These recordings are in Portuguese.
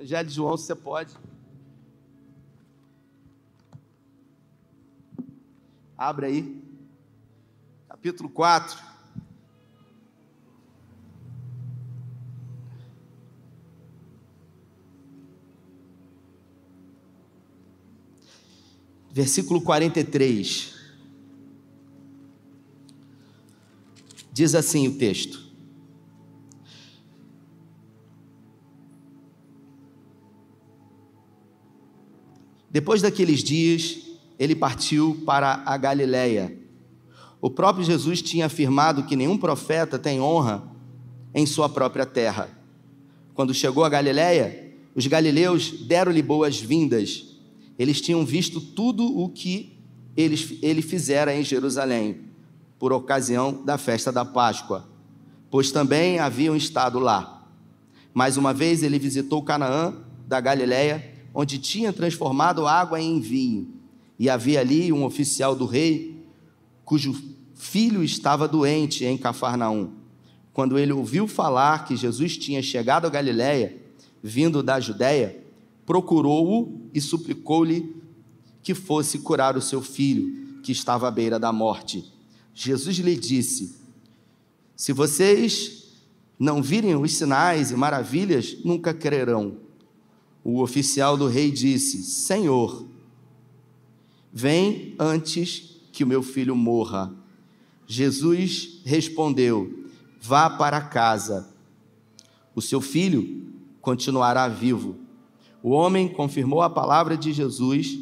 Evangelho de João, se você pode. Abre aí. Capítulo 4. Versículo 43. Diz assim o texto: Depois daqueles dias, ele partiu para a Galiléia. O próprio Jesus tinha afirmado que nenhum profeta tem honra em sua própria terra. Quando chegou a Galiléia, os galileus deram-lhe boas-vindas. Eles tinham visto tudo o que ele, ele fizera em Jerusalém, por ocasião da festa da Páscoa, pois também haviam estado lá. Mais uma vez ele visitou Canaã da Galiléia onde tinha transformado água em vinho. E havia ali um oficial do rei, cujo filho estava doente em Cafarnaum. Quando ele ouviu falar que Jesus tinha chegado a Galiléia, vindo da Judéia, procurou-o e suplicou-lhe que fosse curar o seu filho, que estava à beira da morte. Jesus lhe disse: Se vocês não virem os sinais e maravilhas, nunca crerão o oficial do rei disse: Senhor, vem antes que o meu filho morra. Jesus respondeu: Vá para casa, o seu filho continuará vivo. O homem confirmou a palavra de Jesus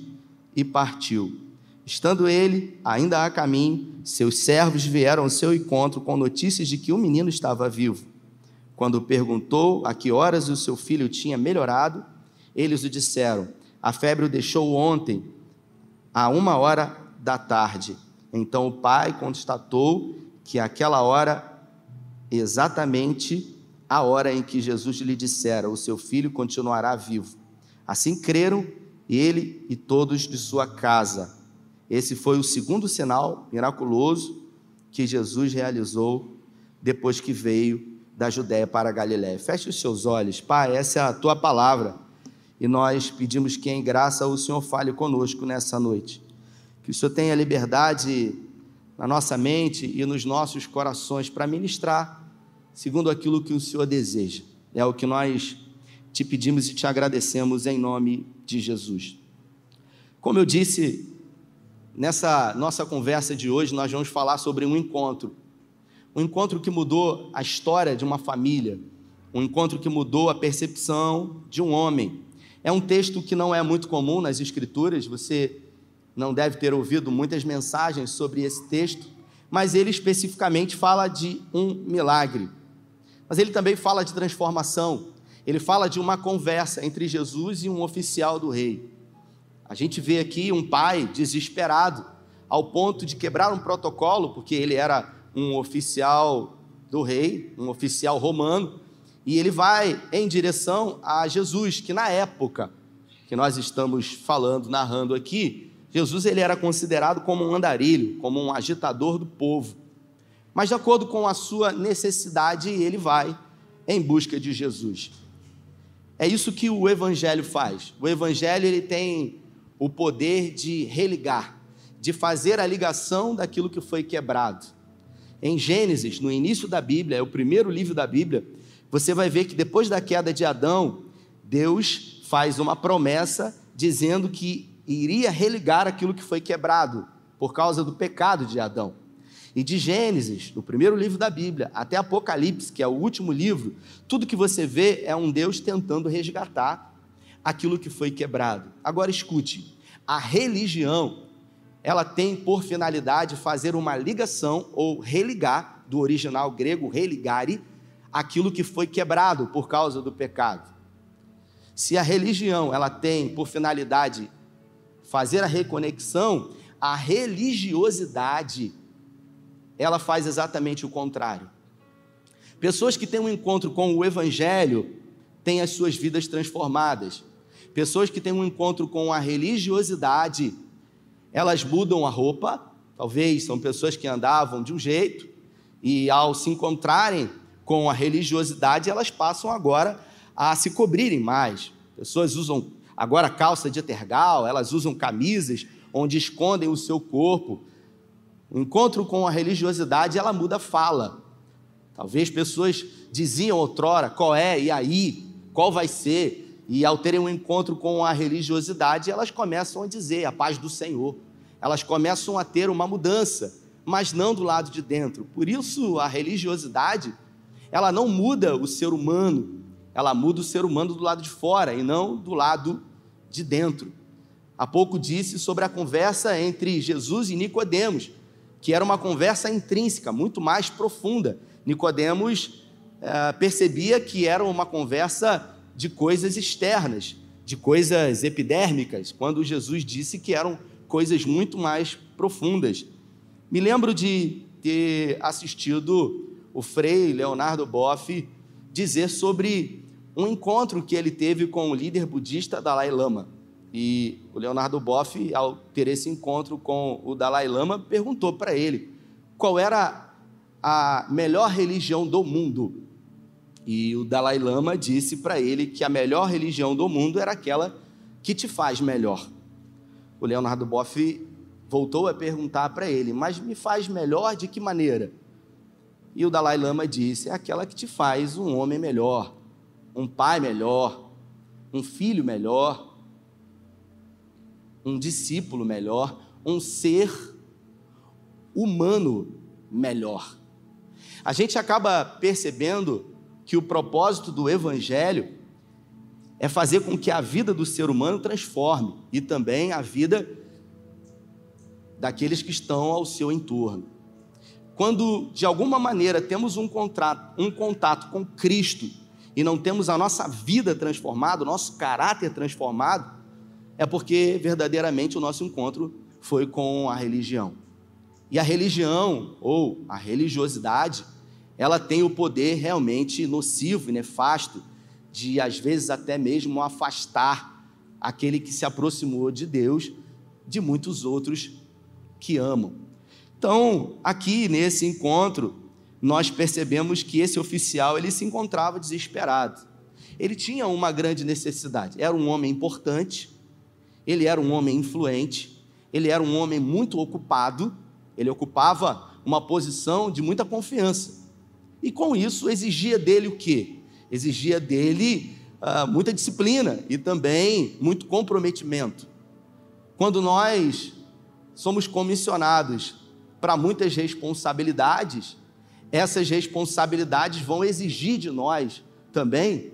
e partiu. Estando ele ainda a caminho, seus servos vieram ao seu encontro com notícias de que o menino estava vivo. Quando perguntou a que horas o seu filho tinha melhorado, eles o disseram: A febre o deixou ontem, a uma hora da tarde. Então o pai constatou que aquela hora, exatamente a hora em que Jesus lhe dissera: O seu filho continuará vivo. Assim creram ele e todos de sua casa. Esse foi o segundo sinal miraculoso que Jesus realizou depois que veio da Judéia para a Galiléia. Feche os seus olhos, Pai, essa é a tua palavra e nós pedimos que, em graça, o Senhor fale conosco nessa noite. Que o Senhor tenha liberdade na nossa mente e nos nossos corações para ministrar segundo aquilo que o Senhor deseja. É o que nós te pedimos e te agradecemos em nome de Jesus. Como eu disse, nessa nossa conversa de hoje, nós vamos falar sobre um encontro. Um encontro que mudou a história de uma família. Um encontro que mudou a percepção de um homem é um texto que não é muito comum nas Escrituras, você não deve ter ouvido muitas mensagens sobre esse texto, mas ele especificamente fala de um milagre. Mas ele também fala de transformação, ele fala de uma conversa entre Jesus e um oficial do rei. A gente vê aqui um pai desesperado, ao ponto de quebrar um protocolo, porque ele era um oficial do rei, um oficial romano, e ele vai em direção a Jesus, que na época que nós estamos falando, narrando aqui, Jesus ele era considerado como um andarilho, como um agitador do povo. Mas de acordo com a sua necessidade, ele vai em busca de Jesus. É isso que o evangelho faz. O evangelho ele tem o poder de religar, de fazer a ligação daquilo que foi quebrado. Em Gênesis, no início da Bíblia, é o primeiro livro da Bíblia, você vai ver que depois da queda de Adão, Deus faz uma promessa dizendo que iria religar aquilo que foi quebrado por causa do pecado de Adão. E de Gênesis, no primeiro livro da Bíblia, até Apocalipse, que é o último livro, tudo que você vê é um Deus tentando resgatar aquilo que foi quebrado. Agora escute, a religião, ela tem por finalidade fazer uma ligação ou religar do original grego religare aquilo que foi quebrado por causa do pecado. Se a religião ela tem por finalidade fazer a reconexão, a religiosidade ela faz exatamente o contrário. Pessoas que têm um encontro com o evangelho têm as suas vidas transformadas. Pessoas que têm um encontro com a religiosidade, elas mudam a roupa, talvez são pessoas que andavam de um jeito e ao se encontrarem com a religiosidade, elas passam agora a se cobrirem mais. Pessoas usam agora calça de tergal, elas usam camisas onde escondem o seu corpo. O encontro com a religiosidade, ela muda a fala. Talvez pessoas diziam outrora qual é, e aí, qual vai ser, e ao terem um encontro com a religiosidade, elas começam a dizer a paz do Senhor. Elas começam a ter uma mudança, mas não do lado de dentro. Por isso, a religiosidade, ela não muda o ser humano, ela muda o ser humano do lado de fora e não do lado de dentro. Há pouco disse sobre a conversa entre Jesus e Nicodemos, que era uma conversa intrínseca, muito mais profunda. Nicodemos é, percebia que era uma conversa de coisas externas, de coisas epidérmicas, quando Jesus disse que eram coisas muito mais profundas. Me lembro de ter assistido o Frei Leonardo Boff dizer sobre um encontro que ele teve com o líder budista Dalai Lama. E o Leonardo Boff, ao ter esse encontro com o Dalai Lama, perguntou para ele qual era a melhor religião do mundo. E o Dalai Lama disse para ele que a melhor religião do mundo era aquela que te faz melhor. O Leonardo Boff voltou a perguntar para ele: Mas me faz melhor de que maneira? E o Dalai Lama disse: É aquela que te faz um homem melhor, um pai melhor, um filho melhor, um discípulo melhor, um ser humano melhor. A gente acaba percebendo que o propósito do Evangelho é fazer com que a vida do ser humano transforme e também a vida daqueles que estão ao seu entorno. Quando de alguma maneira temos um, contrato, um contato com Cristo e não temos a nossa vida transformada, o nosso caráter transformado, é porque verdadeiramente o nosso encontro foi com a religião. E a religião, ou a religiosidade, ela tem o poder realmente nocivo e nefasto de, às vezes, até mesmo afastar aquele que se aproximou de Deus de muitos outros que amam. Então, aqui nesse encontro, nós percebemos que esse oficial ele se encontrava desesperado. Ele tinha uma grande necessidade. Era um homem importante, ele era um homem influente, ele era um homem muito ocupado, ele ocupava uma posição de muita confiança. E com isso exigia dele o quê? Exigia dele uh, muita disciplina e também muito comprometimento. Quando nós somos comissionados para muitas responsabilidades, essas responsabilidades vão exigir de nós também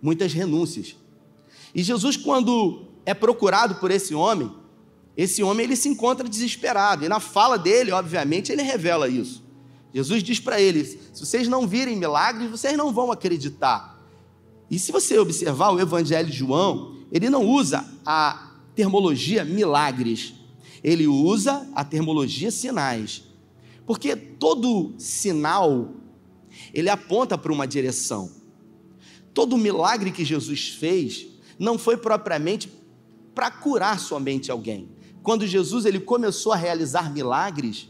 muitas renúncias. E Jesus, quando é procurado por esse homem, esse homem ele se encontra desesperado, e na fala dele, obviamente, ele revela isso. Jesus diz para eles: se vocês não virem milagres, vocês não vão acreditar. E se você observar o Evangelho de João, ele não usa a termologia milagres, ele usa a termologia sinais. Porque todo sinal, ele aponta para uma direção. Todo milagre que Jesus fez não foi propriamente para curar somente alguém. Quando Jesus ele começou a realizar milagres,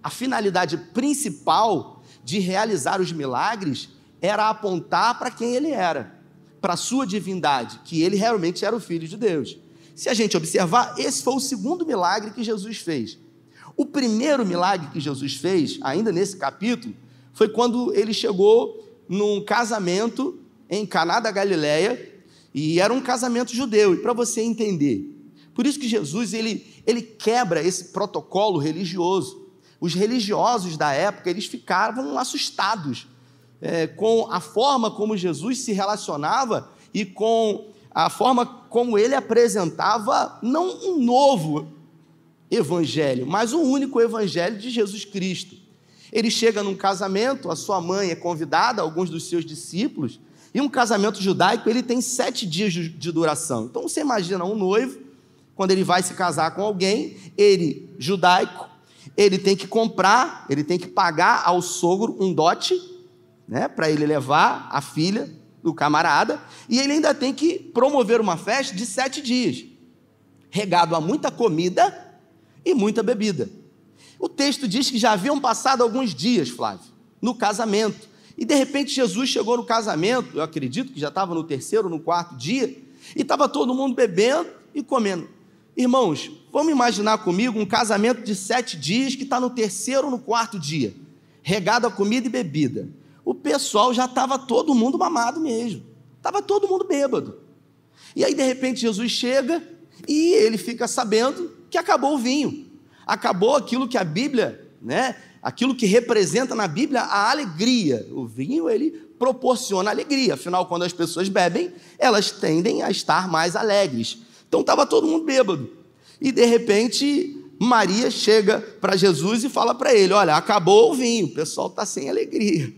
a finalidade principal de realizar os milagres era apontar para quem ele era, para a sua divindade, que ele realmente era o filho de Deus. Se a gente observar, esse foi o segundo milagre que Jesus fez. O primeiro milagre que Jesus fez, ainda nesse capítulo, foi quando ele chegou num casamento em Caná da Galileia, e era um casamento judeu. E para você entender, por isso que Jesus ele, ele quebra esse protocolo religioso. Os religiosos da época eles ficavam assustados é, com a forma como Jesus se relacionava e com a forma como ele apresentava não um novo evangelho, mas o único evangelho de Jesus Cristo. Ele chega num casamento, a sua mãe é convidada, alguns dos seus discípulos, e um casamento judaico ele tem sete dias de duração. Então você imagina um noivo, quando ele vai se casar com alguém, ele judaico, ele tem que comprar, ele tem que pagar ao sogro um dote, né, para ele levar a filha do camarada, e ele ainda tem que promover uma festa de sete dias, regado a muita comida e muita bebida. O texto diz que já haviam passado alguns dias, Flávio, no casamento. E de repente Jesus chegou no casamento, eu acredito que já estava no terceiro, no quarto dia, E estava todo mundo bebendo e comendo. Irmãos, vamos imaginar comigo um casamento de sete dias que está no terceiro ou no quarto dia, regado a comida e bebida. O pessoal já estava todo mundo mamado mesmo, estava todo mundo bêbado. E aí, de repente, Jesus chega e ele fica sabendo que acabou o vinho, acabou aquilo que a Bíblia, né, aquilo que representa na Bíblia a alegria. O vinho, ele proporciona alegria, afinal, quando as pessoas bebem, elas tendem a estar mais alegres. Então estava todo mundo bêbado. E de repente, Maria chega para Jesus e fala para ele: Olha, acabou o vinho, o pessoal está sem alegria.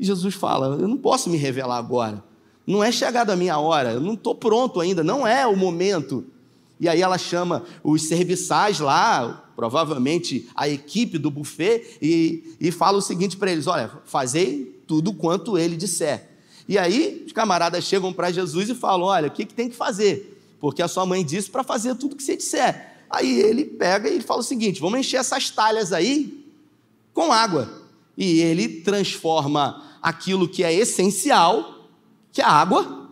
E Jesus fala: Eu não posso me revelar agora. Não é chegada a minha hora, eu não estou pronto ainda, não é o momento. E aí ela chama os serviçais lá, provavelmente a equipe do buffet, e, e fala o seguinte para eles: Olha, fazei tudo quanto ele disser. E aí os camaradas chegam para Jesus e falam: Olha, o que, que tem que fazer? porque a sua mãe disse para fazer tudo que você disser. Aí ele pega e fala o seguinte: vamos encher essas talhas aí com água. E ele transforma aquilo que é essencial, que é a água,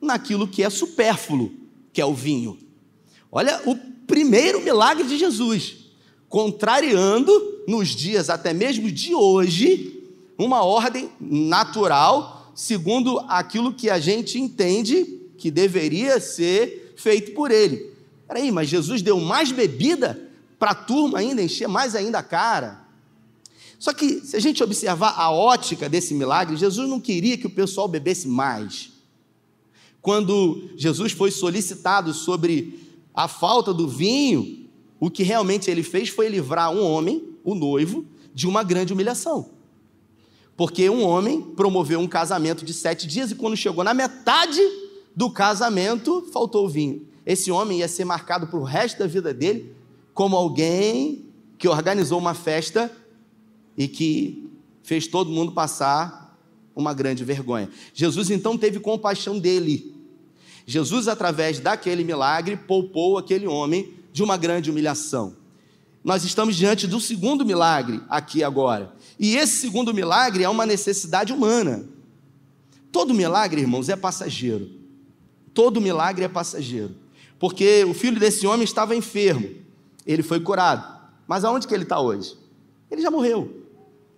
naquilo que é supérfluo, que é o vinho. Olha o primeiro milagre de Jesus, contrariando nos dias até mesmo de hoje, uma ordem natural, segundo aquilo que a gente entende que deveria ser feito por ele. Peraí, mas Jesus deu mais bebida para a turma ainda, encher mais ainda a cara. Só que, se a gente observar a ótica desse milagre, Jesus não queria que o pessoal bebesse mais. Quando Jesus foi solicitado sobre a falta do vinho, o que realmente ele fez foi livrar um homem, o noivo, de uma grande humilhação. Porque um homem promoveu um casamento de sete dias e quando chegou na metade do casamento, faltou vinho. Esse homem ia ser marcado para o resto da vida dele como alguém que organizou uma festa e que fez todo mundo passar uma grande vergonha. Jesus então teve compaixão dele. Jesus, através daquele milagre, poupou aquele homem de uma grande humilhação. Nós estamos diante do segundo milagre aqui agora. E esse segundo milagre é uma necessidade humana. Todo milagre, irmãos, é passageiro. Todo milagre é passageiro. Porque o filho desse homem estava enfermo, ele foi curado. Mas aonde que ele está hoje? Ele já morreu,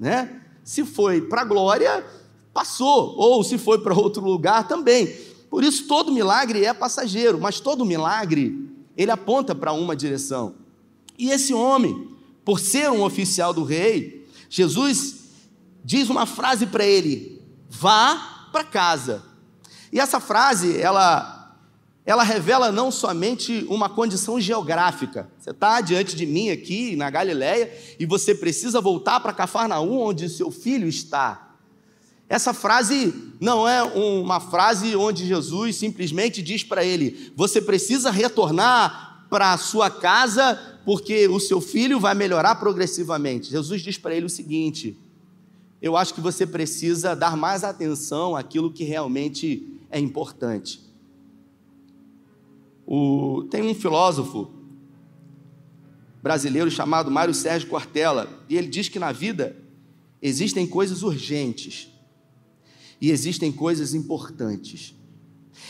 né? Se foi para a glória, passou, ou se foi para outro lugar também. Por isso todo milagre é passageiro, mas todo milagre ele aponta para uma direção. E esse homem, por ser um oficial do rei, Jesus diz uma frase para ele: vá para casa e essa frase, ela ela revela não somente uma condição geográfica. Você está diante de mim aqui na Galileia e você precisa voltar para Cafarnaum, onde seu filho está. Essa frase não é uma frase onde Jesus simplesmente diz para ele: você precisa retornar para a sua casa porque o seu filho vai melhorar progressivamente. Jesus diz para ele o seguinte: eu acho que você precisa dar mais atenção àquilo que realmente é importante. O, tem um filósofo brasileiro chamado Mário Sérgio Cortella, e ele diz que na vida existem coisas urgentes e existem coisas importantes.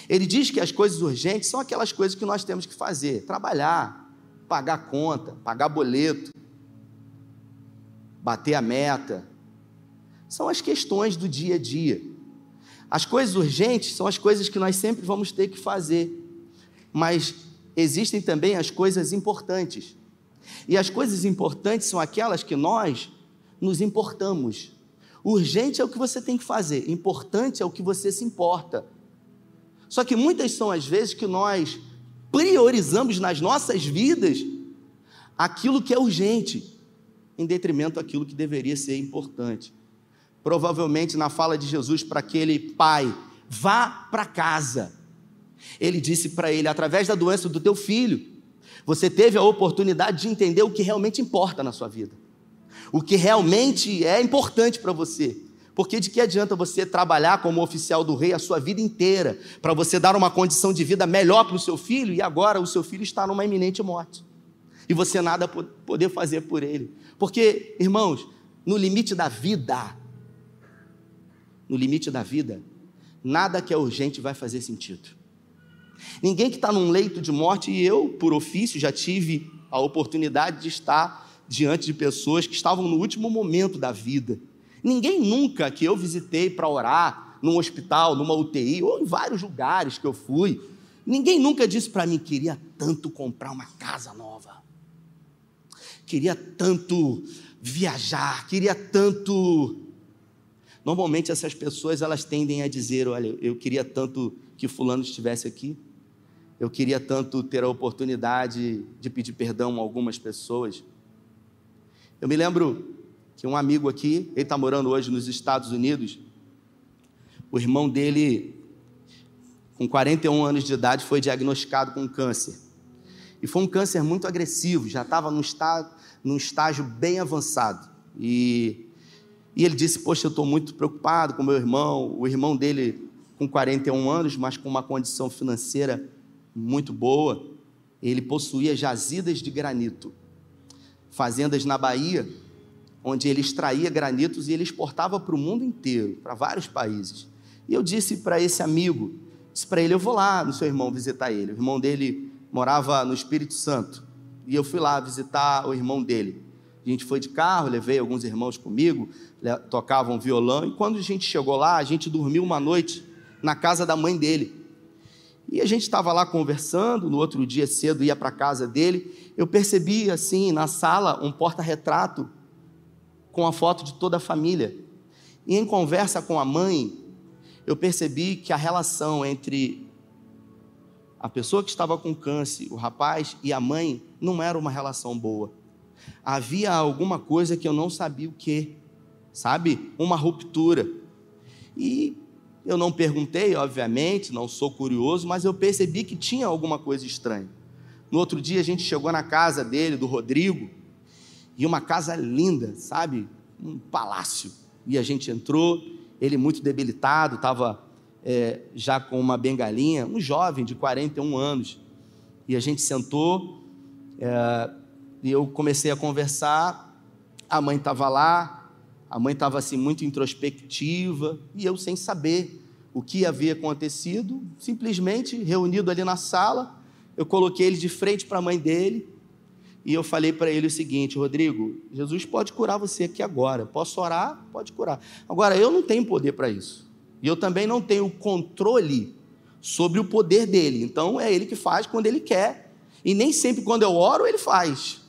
Ele diz que as coisas urgentes são aquelas coisas que nós temos que fazer: trabalhar, pagar conta, pagar boleto, bater a meta. São as questões do dia a dia. As coisas urgentes são as coisas que nós sempre vamos ter que fazer, mas existem também as coisas importantes. E as coisas importantes são aquelas que nós nos importamos. Urgente é o que você tem que fazer, importante é o que você se importa. Só que muitas são as vezes que nós priorizamos nas nossas vidas aquilo que é urgente, em detrimento daquilo que deveria ser importante provavelmente na fala de Jesus para aquele pai: vá para casa. Ele disse para ele: através da doença do teu filho, você teve a oportunidade de entender o que realmente importa na sua vida, o que realmente é importante para você. Porque de que adianta você trabalhar como oficial do rei a sua vida inteira, para você dar uma condição de vida melhor para o seu filho, e agora o seu filho está numa iminente morte, e você nada poder fazer por ele. Porque, irmãos, no limite da vida, no limite da vida, nada que é urgente vai fazer sentido. Ninguém que está num leito de morte, e eu, por ofício, já tive a oportunidade de estar diante de pessoas que estavam no último momento da vida. Ninguém nunca que eu visitei para orar num hospital, numa UTI, ou em vários lugares que eu fui, ninguém nunca disse para mim: queria tanto comprar uma casa nova, queria tanto viajar, queria tanto. Normalmente essas pessoas elas tendem a dizer: olha, eu queria tanto que fulano estivesse aqui, eu queria tanto ter a oportunidade de pedir perdão a algumas pessoas. Eu me lembro que um amigo aqui, ele está morando hoje nos Estados Unidos, o irmão dele, com 41 anos de idade, foi diagnosticado com câncer. E foi um câncer muito agressivo, já estava num estágio, num estágio bem avançado. E, e ele disse: Poxa, eu estou muito preocupado com meu irmão. O irmão dele, com 41 anos, mas com uma condição financeira muito boa, ele possuía jazidas de granito, fazendas na Bahia, onde ele extraía granitos e ele exportava para o mundo inteiro, para vários países. E eu disse para esse amigo, disse para ele, eu vou lá no seu irmão visitar ele. O irmão dele morava no Espírito Santo. E eu fui lá visitar o irmão dele. A gente foi de carro, levei alguns irmãos comigo, tocavam violão. E quando a gente chegou lá, a gente dormiu uma noite na casa da mãe dele. E a gente estava lá conversando, no outro dia cedo ia para a casa dele. Eu percebi assim na sala um porta-retrato com a foto de toda a família. E em conversa com a mãe, eu percebi que a relação entre a pessoa que estava com câncer, o rapaz e a mãe, não era uma relação boa. Havia alguma coisa que eu não sabia o que, sabe? Uma ruptura. E eu não perguntei, obviamente, não sou curioso, mas eu percebi que tinha alguma coisa estranha. No outro dia a gente chegou na casa dele, do Rodrigo, e uma casa linda, sabe? Um palácio. E a gente entrou, ele muito debilitado, estava é, já com uma bengalinha, um jovem de 41 anos. E a gente sentou, é, e eu comecei a conversar. A mãe estava lá, a mãe estava assim muito introspectiva e eu sem saber o que havia acontecido, simplesmente reunido ali na sala, eu coloquei ele de frente para a mãe dele e eu falei para ele o seguinte: Rodrigo, Jesus pode curar você aqui agora. Posso orar? Pode curar. Agora, eu não tenho poder para isso. E eu também não tenho controle sobre o poder dele. Então, é ele que faz quando ele quer. E nem sempre quando eu oro, ele faz.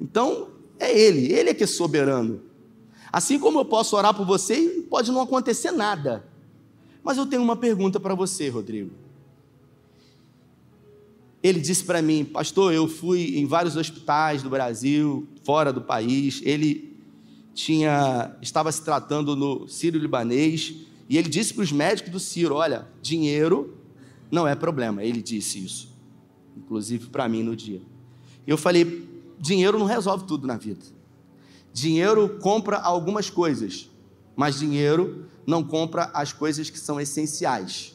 Então, é ele. Ele é que é soberano. Assim como eu posso orar por você e pode não acontecer nada. Mas eu tenho uma pergunta para você, Rodrigo. Ele disse para mim, pastor, eu fui em vários hospitais do Brasil, fora do país. Ele tinha, estava se tratando no Sírio-Libanês e ele disse para os médicos do Ciro, olha, dinheiro não é problema. Ele disse isso, inclusive para mim no dia. Eu falei, dinheiro não resolve tudo na vida. Dinheiro compra algumas coisas, mas dinheiro não compra as coisas que são essenciais.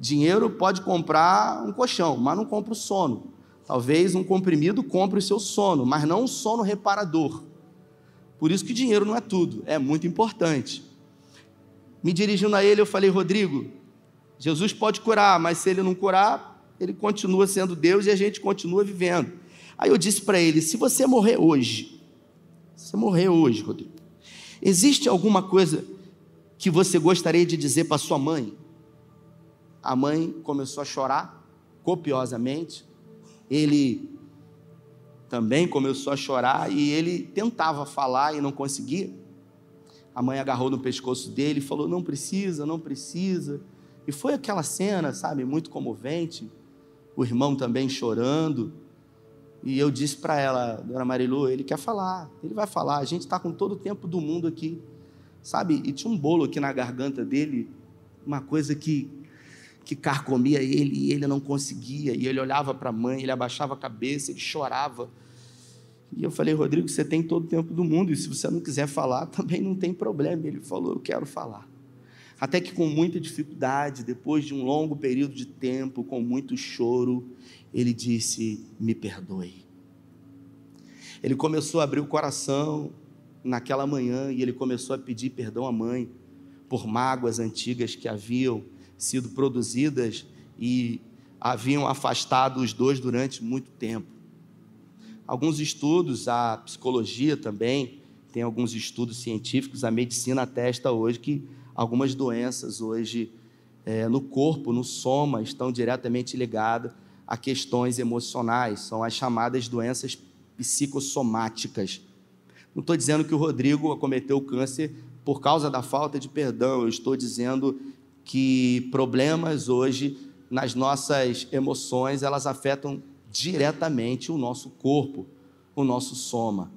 Dinheiro pode comprar um colchão, mas não compra o sono. Talvez um comprimido compre o seu sono, mas não um sono reparador. Por isso que dinheiro não é tudo, é muito importante. Me dirigindo a ele, eu falei: Rodrigo, Jesus pode curar, mas se ele não curar, ele continua sendo Deus e a gente continua vivendo. Aí eu disse para ele: se você morrer hoje, você morreu hoje, Rodrigo. Existe alguma coisa que você gostaria de dizer para sua mãe? A mãe começou a chorar copiosamente. Ele também começou a chorar e ele tentava falar e não conseguia. A mãe agarrou no pescoço dele e falou: Não precisa, não precisa. E foi aquela cena, sabe, muito comovente. O irmão também chorando. E eu disse para ela, dona Marilu, ele quer falar, ele vai falar, a gente está com todo o tempo do mundo aqui, sabe? E tinha um bolo aqui na garganta dele, uma coisa que, que carcomia ele e ele não conseguia. E ele olhava para a mãe, ele abaixava a cabeça, ele chorava. E eu falei, Rodrigo, você tem todo o tempo do mundo, e se você não quiser falar, também não tem problema. Ele falou, eu quero falar. Até que com muita dificuldade, depois de um longo período de tempo, com muito choro, ele disse: Me perdoe. Ele começou a abrir o coração naquela manhã e ele começou a pedir perdão à mãe por mágoas antigas que haviam sido produzidas e haviam afastado os dois durante muito tempo. Alguns estudos, a psicologia também, tem alguns estudos científicos, a medicina atesta hoje que algumas doenças hoje é, no corpo, no soma, estão diretamente ligadas a questões emocionais, são as chamadas doenças psicossomáticas. Não estou dizendo que o Rodrigo cometeu câncer por causa da falta de perdão, eu estou dizendo que problemas hoje nas nossas emoções, elas afetam diretamente o nosso corpo, o nosso soma.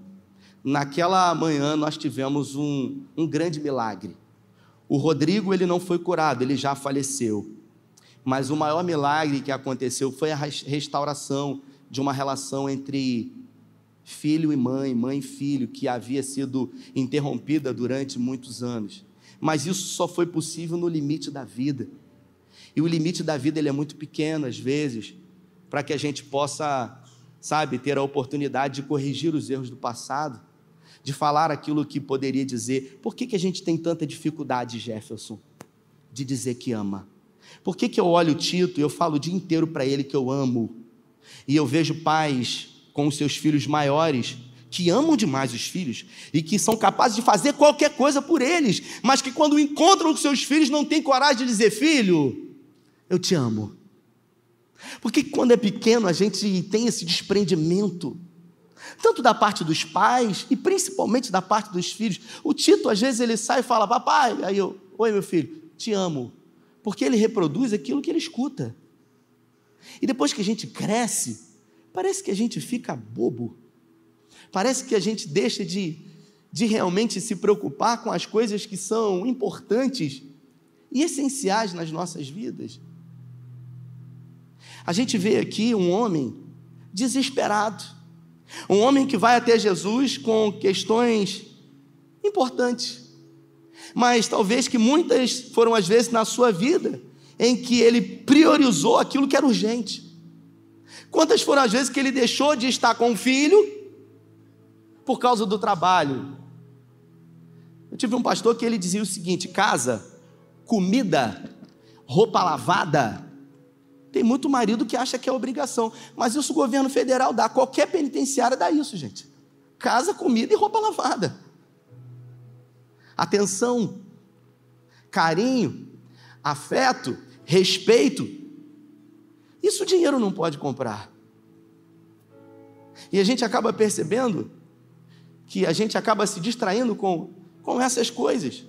Naquela manhã nós tivemos um, um grande milagre. O Rodrigo ele não foi curado, ele já faleceu. Mas o maior milagre que aconteceu foi a restauração de uma relação entre filho e mãe, mãe e filho, que havia sido interrompida durante muitos anos. Mas isso só foi possível no limite da vida. E o limite da vida ele é muito pequeno às vezes, para que a gente possa, sabe, ter a oportunidade de corrigir os erros do passado, de falar aquilo que poderia dizer. Por que, que a gente tem tanta dificuldade, Jefferson, de dizer que ama? Por que, que eu olho o Tito e eu falo o dia inteiro para ele que eu amo? E eu vejo pais com os seus filhos maiores, que amam demais os filhos e que são capazes de fazer qualquer coisa por eles, mas que quando encontram os seus filhos não têm coragem de dizer: Filho, eu te amo. Porque quando é pequeno a gente tem esse desprendimento, tanto da parte dos pais e principalmente da parte dos filhos. O Tito às vezes ele sai e fala: Papai, aí eu, oi meu filho, te amo. Porque ele reproduz aquilo que ele escuta. E depois que a gente cresce, parece que a gente fica bobo. Parece que a gente deixa de, de realmente se preocupar com as coisas que são importantes e essenciais nas nossas vidas. A gente vê aqui um homem desesperado, um homem que vai até Jesus com questões importantes, mas talvez que muitas foram as vezes na sua vida em que ele priorizou aquilo que era urgente. Quantas foram as vezes que ele deixou de estar com o filho por causa do trabalho? Eu tive um pastor que ele dizia o seguinte: casa, comida, roupa lavada. Tem muito marido que acha que é obrigação, mas isso o governo federal dá. Qualquer penitenciária dá isso, gente. Casa, comida e roupa lavada. Atenção, carinho, afeto, respeito isso o dinheiro não pode comprar. E a gente acaba percebendo que a gente acaba se distraindo com, com essas coisas.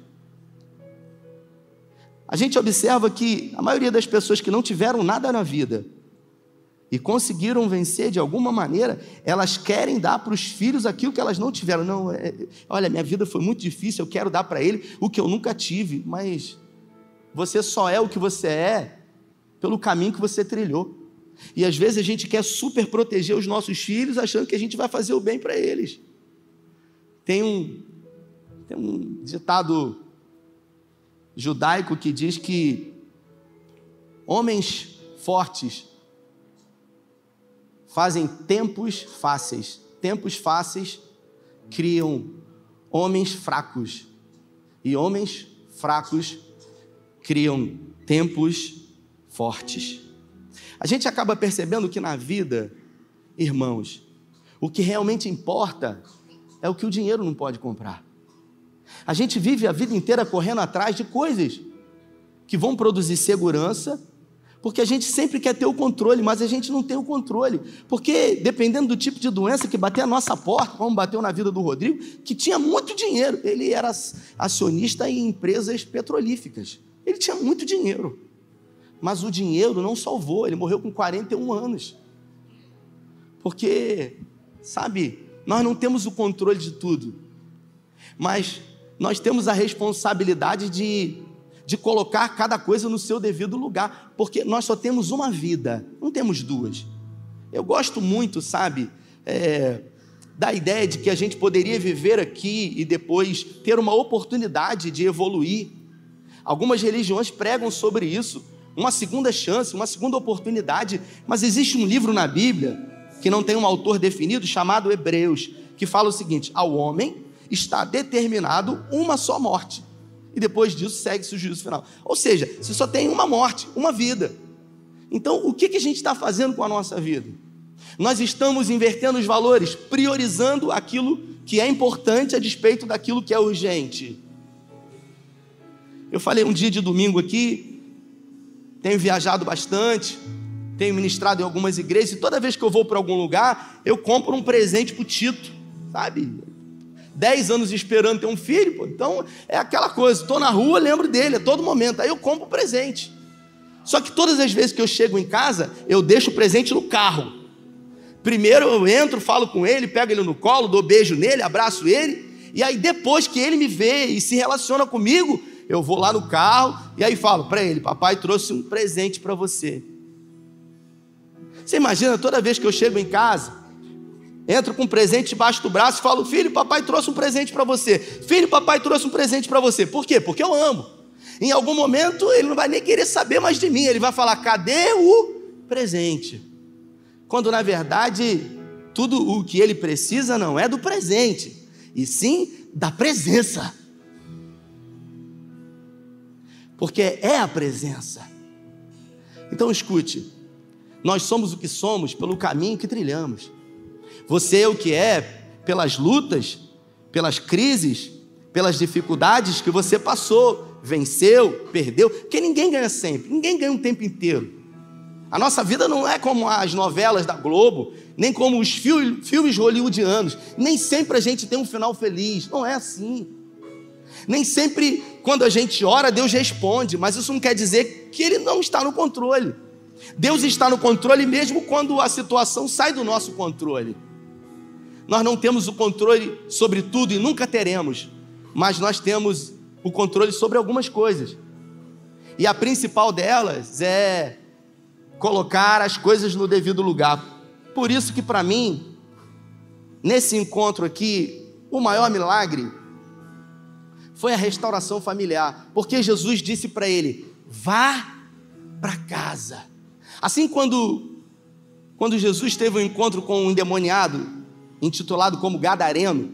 A gente observa que a maioria das pessoas que não tiveram nada na vida e conseguiram vencer de alguma maneira, elas querem dar para os filhos aquilo que elas não tiveram. Não, é, olha, minha vida foi muito difícil, eu quero dar para ele o que eu nunca tive, mas você só é o que você é pelo caminho que você trilhou. E às vezes a gente quer super proteger os nossos filhos, achando que a gente vai fazer o bem para eles. Tem um, tem um ditado judaico que diz que homens fortes fazem tempos fáceis. Tempos fáceis criam homens fracos. E homens fracos criam tempos fortes. A gente acaba percebendo que na vida, irmãos, o que realmente importa é o que o dinheiro não pode comprar. A gente vive a vida inteira correndo atrás de coisas que vão produzir segurança, porque a gente sempre quer ter o controle, mas a gente não tem o controle. Porque dependendo do tipo de doença que bater a nossa porta, como bateu na vida do Rodrigo, que tinha muito dinheiro, ele era acionista em empresas petrolíficas. Ele tinha muito dinheiro. Mas o dinheiro não salvou, ele morreu com 41 anos. Porque, sabe, nós não temos o controle de tudo, mas nós temos a responsabilidade de, de colocar cada coisa no seu devido lugar, porque nós só temos uma vida, não temos duas. Eu gosto muito, sabe, é, da ideia de que a gente poderia viver aqui e depois ter uma oportunidade de evoluir. Algumas religiões pregam sobre isso uma segunda chance, uma segunda oportunidade. Mas existe um livro na Bíblia que não tem um autor definido, chamado Hebreus, que fala o seguinte: ao homem está determinado uma só morte. E depois disso segue-se o juízo final. Ou seja, você só tem uma morte, uma vida. Então, o que, que a gente está fazendo com a nossa vida? Nós estamos invertendo os valores, priorizando aquilo que é importante a despeito daquilo que é urgente. Eu falei um dia de domingo aqui, tenho viajado bastante, tenho ministrado em algumas igrejas, e toda vez que eu vou para algum lugar, eu compro um presente para o Tito, sabe? Dez anos esperando ter um filho, pô. então é aquela coisa, estou na rua, lembro dele a todo momento, aí eu compro um presente. Só que todas as vezes que eu chego em casa, eu deixo o presente no carro. Primeiro eu entro, falo com ele, pego ele no colo, dou beijo nele, abraço ele, e aí depois que ele me vê e se relaciona comigo, eu vou lá no carro e aí falo para ele: Papai trouxe um presente para você. Você imagina toda vez que eu chego em casa, entro com um presente debaixo do braço e falo: Filho, papai trouxe um presente para você. Filho, papai trouxe um presente para você. Por quê? Porque eu amo. Em algum momento ele não vai nem querer saber mais de mim, ele vai falar: Cadê o presente? quando na verdade tudo o que ele precisa não é do presente, e sim da presença. Porque é a presença. Então escute, nós somos o que somos pelo caminho que trilhamos. Você é o que é pelas lutas, pelas crises, pelas dificuldades que você passou, venceu, perdeu, porque ninguém ganha sempre, ninguém ganha um tempo inteiro. A nossa vida não é como as novelas da Globo, nem como os filmes hollywoodianos. Nem sempre a gente tem um final feliz. Não é assim. Nem sempre, quando a gente ora, Deus responde, mas isso não quer dizer que Ele não está no controle. Deus está no controle mesmo quando a situação sai do nosso controle. Nós não temos o controle sobre tudo e nunca teremos, mas nós temos o controle sobre algumas coisas. E a principal delas é colocar as coisas no devido lugar. Por isso que para mim, nesse encontro aqui, o maior milagre foi a restauração familiar, porque Jesus disse para ele: "Vá para casa". Assim quando quando Jesus teve um encontro com um endemoniado, intitulado como Gadareno,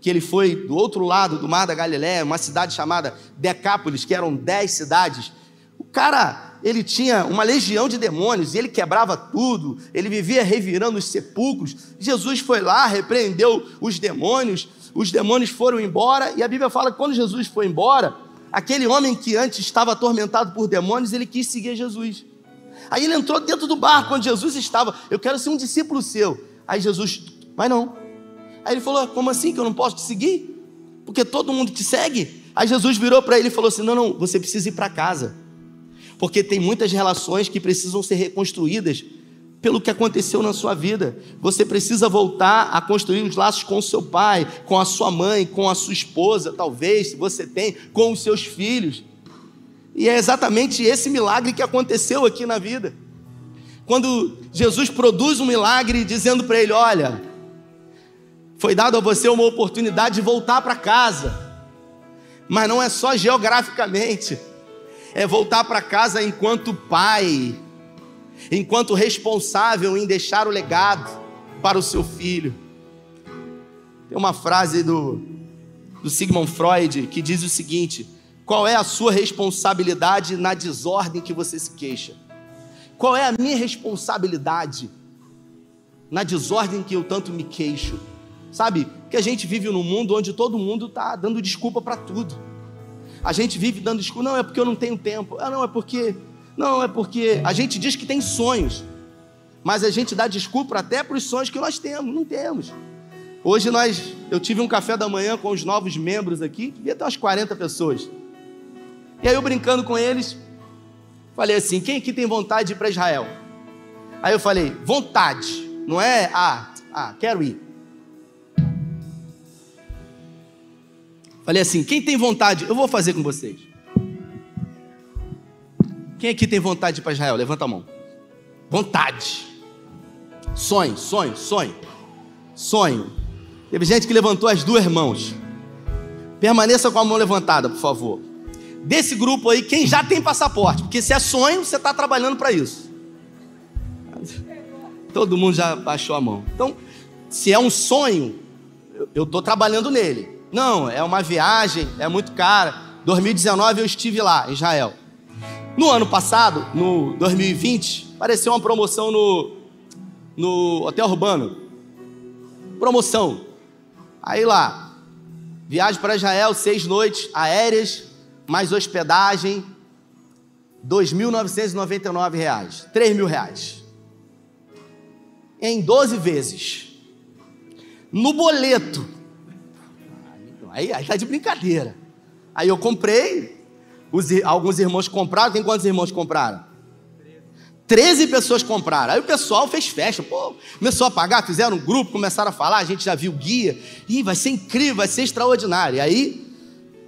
que ele foi do outro lado do mar da Galiléia, uma cidade chamada Decápolis, que eram dez cidades. O cara ele tinha uma legião de demônios e ele quebrava tudo, ele vivia revirando os sepulcros. Jesus foi lá, repreendeu os demônios, os demônios foram embora, e a Bíblia fala que quando Jesus foi embora, aquele homem que antes estava atormentado por demônios, ele quis seguir Jesus. Aí ele entrou dentro do barco onde Jesus estava. Eu quero ser um discípulo seu. Aí Jesus, vai não. Aí ele falou: Como assim que eu não posso te seguir? Porque todo mundo te segue. Aí Jesus virou para ele e falou assim: Não, não, você precisa ir para casa porque tem muitas relações que precisam ser reconstruídas pelo que aconteceu na sua vida. Você precisa voltar a construir os laços com o seu pai, com a sua mãe, com a sua esposa, talvez, se você tem, com os seus filhos. E é exatamente esse milagre que aconteceu aqui na vida. Quando Jesus produz um milagre dizendo para ele: Olha, foi dado a você uma oportunidade de voltar para casa, mas não é só geograficamente é voltar para casa enquanto pai, enquanto responsável em deixar o legado para o seu filho. Tem uma frase do, do Sigmund Freud que diz o seguinte: qual é a sua responsabilidade na desordem que você se queixa? Qual é a minha responsabilidade na desordem que eu tanto me queixo? Sabe que a gente vive num mundo onde todo mundo está dando desculpa para tudo. A gente vive dando desculpa, não, é porque eu não tenho tempo. Ah, não, é porque. Não, é porque a gente diz que tem sonhos. Mas a gente dá desculpa até para os sonhos que nós temos. Não temos. Hoje nós, eu tive um café da manhã com os novos membros aqui, devia ter umas 40 pessoas. E aí eu brincando com eles, falei assim: quem aqui tem vontade de ir para Israel? Aí eu falei: vontade, não é? Ah, ah, quero ir. Falei assim: quem tem vontade, eu vou fazer com vocês. Quem aqui tem vontade de ir para Israel? Levanta a mão. Vontade. Sonho, sonho, sonho. Sonho. Teve gente que levantou as duas mãos. Permaneça com a mão levantada, por favor. Desse grupo aí, quem já tem passaporte? Porque se é sonho, você está trabalhando para isso. Todo mundo já baixou a mão. Então, se é um sonho, eu estou trabalhando nele. Não, é uma viagem, é muito cara. 2019 eu estive lá, em Israel. No ano passado, no 2020, apareceu uma promoção no, no Hotel Urbano. Promoção. Aí lá, viagem para Israel, seis noites aéreas, mais hospedagem, 2.999 reais, 3 mil reais. Em 12 vezes. No boleto. Aí, aí tá de brincadeira. Aí eu comprei, os, alguns irmãos compraram, tem quantos irmãos compraram? 13 pessoas compraram. Aí o pessoal fez festa, pô, começou a pagar, fizeram um grupo, começaram a falar, a gente já viu o guia. Ih, vai ser incrível, vai ser extraordinário. E aí,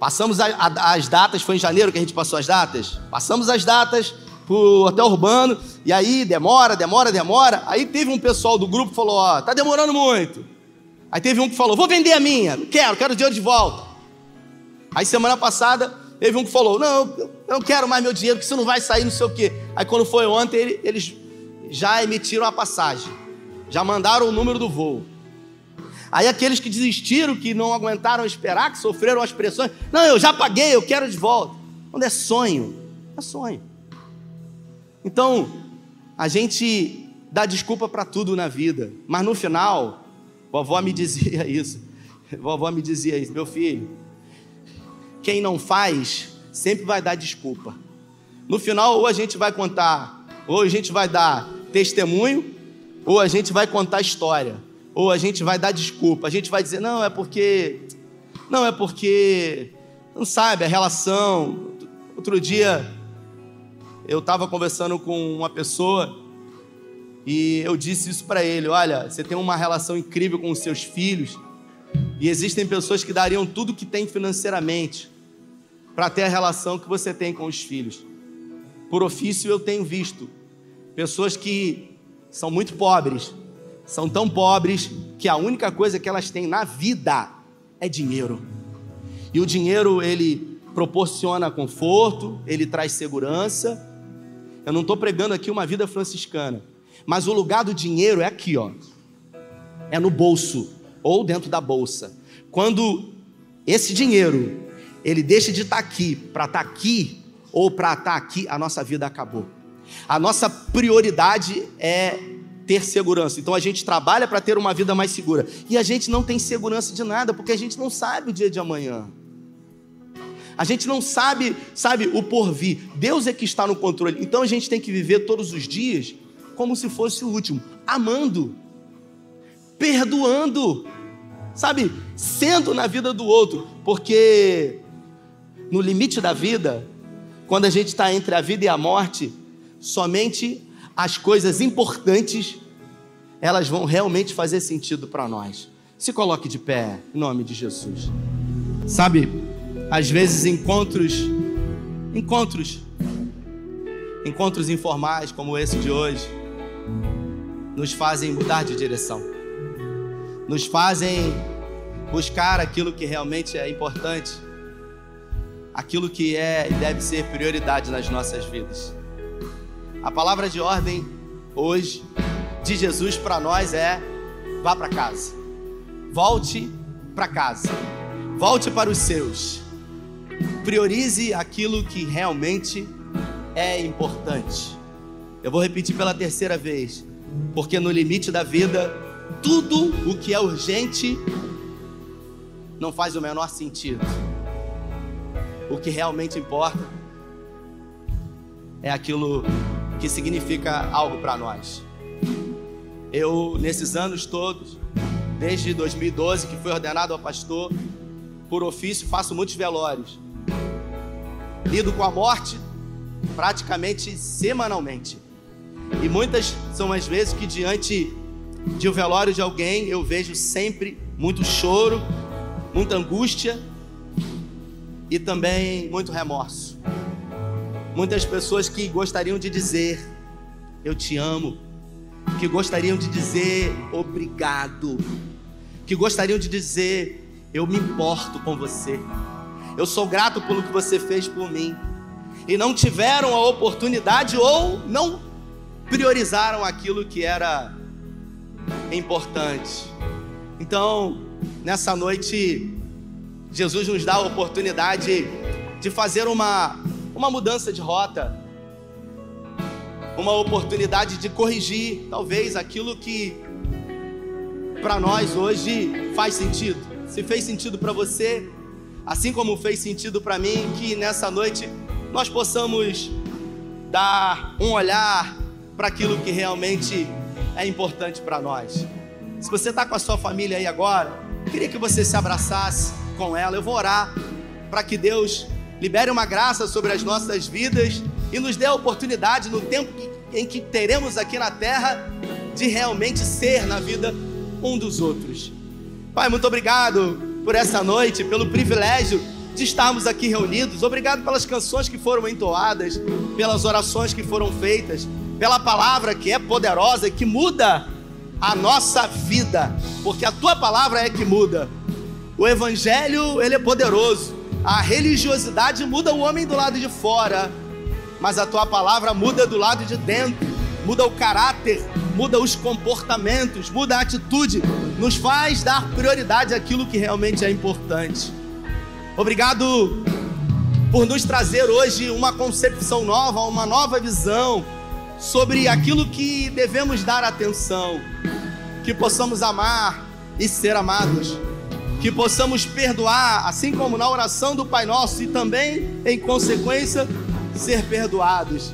passamos a, a, as datas, foi em janeiro que a gente passou as datas. Passamos as datas pro hotel urbano, e aí demora, demora, demora. Aí teve um pessoal do grupo que falou: Ó, tá demorando muito. Aí teve um que falou: Vou vender a minha, não quero, quero o dinheiro de volta. Aí semana passada Teve um que falou: Não, eu não quero mais meu dinheiro, que você não vai sair, não sei o quê. Aí quando foi ontem, eles já emitiram a passagem, já mandaram o número do voo. Aí aqueles que desistiram, que não aguentaram esperar, que sofreram as pressões, não, eu já paguei, eu quero de volta. Quando é sonho, é sonho. Então, a gente dá desculpa para tudo na vida, mas no final, vovó me dizia isso. Vovó me dizia isso, meu filho, quem não faz sempre vai dar desculpa. No final, ou a gente vai contar, ou a gente vai dar testemunho, ou a gente vai contar história, ou a gente vai dar desculpa. A gente vai dizer, não, é porque. Não, é porque. Não sabe, a relação. Outro dia, eu estava conversando com uma pessoa e eu disse isso para ele: olha, você tem uma relação incrível com os seus filhos, e existem pessoas que dariam tudo que tem financeiramente para ter a relação que você tem com os filhos. Por ofício eu tenho visto pessoas que são muito pobres, são tão pobres que a única coisa que elas têm na vida é dinheiro. E o dinheiro ele proporciona conforto, ele traz segurança. Eu não estou pregando aqui uma vida franciscana, mas o lugar do dinheiro é aqui, ó. É no bolso ou dentro da bolsa. Quando esse dinheiro ele deixa de estar tá aqui para estar tá aqui ou para estar tá aqui, a nossa vida acabou. A nossa prioridade é ter segurança. Então a gente trabalha para ter uma vida mais segura. E a gente não tem segurança de nada, porque a gente não sabe o dia de amanhã. A gente não sabe, sabe, o porvir. Deus é que está no controle. Então a gente tem que viver todos os dias como se fosse o último, amando, perdoando, sabe, sendo na vida do outro, porque no limite da vida, quando a gente está entre a vida e a morte, somente as coisas importantes elas vão realmente fazer sentido para nós. Se coloque de pé, em nome de Jesus. Sabe, às vezes encontros, encontros, encontros informais como esse de hoje, nos fazem mudar de direção, nos fazem buscar aquilo que realmente é importante aquilo que é e deve ser prioridade nas nossas vidas. A palavra de ordem hoje de Jesus para nós é: vá para casa, volte para casa, volte para os seus, priorize aquilo que realmente é importante. Eu vou repetir pela terceira vez, porque no limite da vida, tudo o que é urgente não faz o menor sentido. O que realmente importa é aquilo que significa algo para nós. Eu, nesses anos todos, desde 2012 que fui ordenado a pastor, por ofício faço muitos velórios. Lido com a morte praticamente semanalmente. E muitas são as vezes que diante de um velório de alguém eu vejo sempre muito choro, muita angústia e também muito remorso. Muitas pessoas que gostariam de dizer eu te amo, que gostariam de dizer obrigado, que gostariam de dizer eu me importo com você, eu sou grato pelo que você fez por mim, e não tiveram a oportunidade ou não priorizaram aquilo que era importante. Então, nessa noite, Jesus nos dá a oportunidade de fazer uma, uma mudança de rota. uma oportunidade de corrigir, talvez, aquilo que para nós hoje faz sentido. Se fez sentido para você, assim como fez sentido para mim, que nessa noite nós possamos dar um olhar para aquilo que realmente é importante para nós. Se você está com a sua família aí agora, queria que você se abraçasse com ela. Eu vou orar para que Deus libere uma graça sobre as nossas vidas e nos dê a oportunidade no tempo em que teremos aqui na terra de realmente ser na vida um dos outros. Pai, muito obrigado por essa noite, pelo privilégio de estarmos aqui reunidos. Obrigado pelas canções que foram entoadas, pelas orações que foram feitas, pela palavra que é poderosa e que muda a nossa vida, porque a tua palavra é que muda. O evangelho, ele é poderoso. A religiosidade muda o homem do lado de fora, mas a tua palavra muda do lado de dentro, muda o caráter, muda os comportamentos, muda a atitude, nos faz dar prioridade àquilo que realmente é importante. Obrigado por nos trazer hoje uma concepção nova, uma nova visão sobre aquilo que devemos dar atenção, que possamos amar e ser amados, que possamos perdoar, assim como na oração do Pai Nosso e também, em consequência, ser perdoados.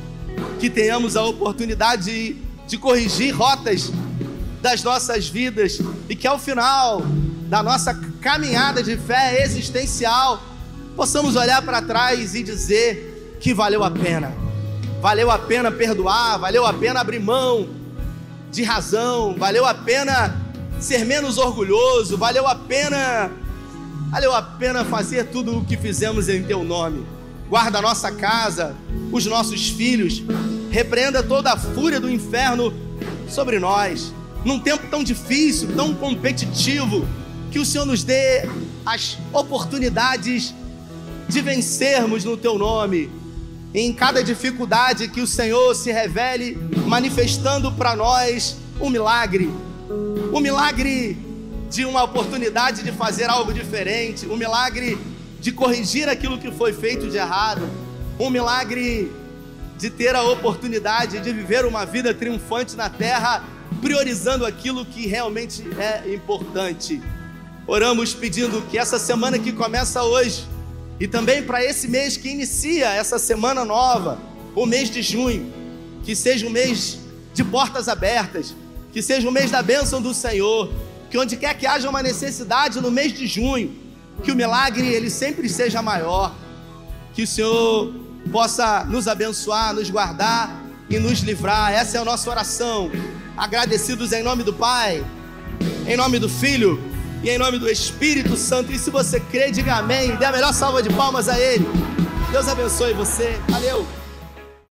Que tenhamos a oportunidade de, de corrigir rotas das nossas vidas e que ao final da nossa caminhada de fé existencial possamos olhar para trás e dizer que valeu a pena. Valeu a pena perdoar, valeu a pena abrir mão de razão, valeu a pena ser menos orgulhoso, valeu a pena valeu a pena fazer tudo o que fizemos em teu nome guarda a nossa casa, os nossos filhos, repreenda toda a fúria do inferno sobre nós. Num tempo tão difícil, tão competitivo, que o Senhor nos dê as oportunidades de vencermos no teu nome. Em cada dificuldade que o Senhor se revele, manifestando para nós um milagre. O milagre de uma oportunidade de fazer algo diferente, o milagre de corrigir aquilo que foi feito de errado, um milagre de ter a oportunidade de viver uma vida triunfante na terra, priorizando aquilo que realmente é importante. Oramos pedindo que essa semana que começa hoje e também para esse mês que inicia essa semana nova, o mês de junho, que seja um mês de portas abertas, que seja um mês da bênção do Senhor, que onde quer que haja uma necessidade no mês de junho, que o milagre ele sempre seja maior, que o Senhor possa nos abençoar, nos guardar e nos livrar. Essa é a nossa oração. Agradecidos em nome do Pai, em nome do Filho e em nome do Espírito Santo. E se você crê, diga amém. Dê a melhor salva de palmas a Ele. Deus abençoe você. Valeu.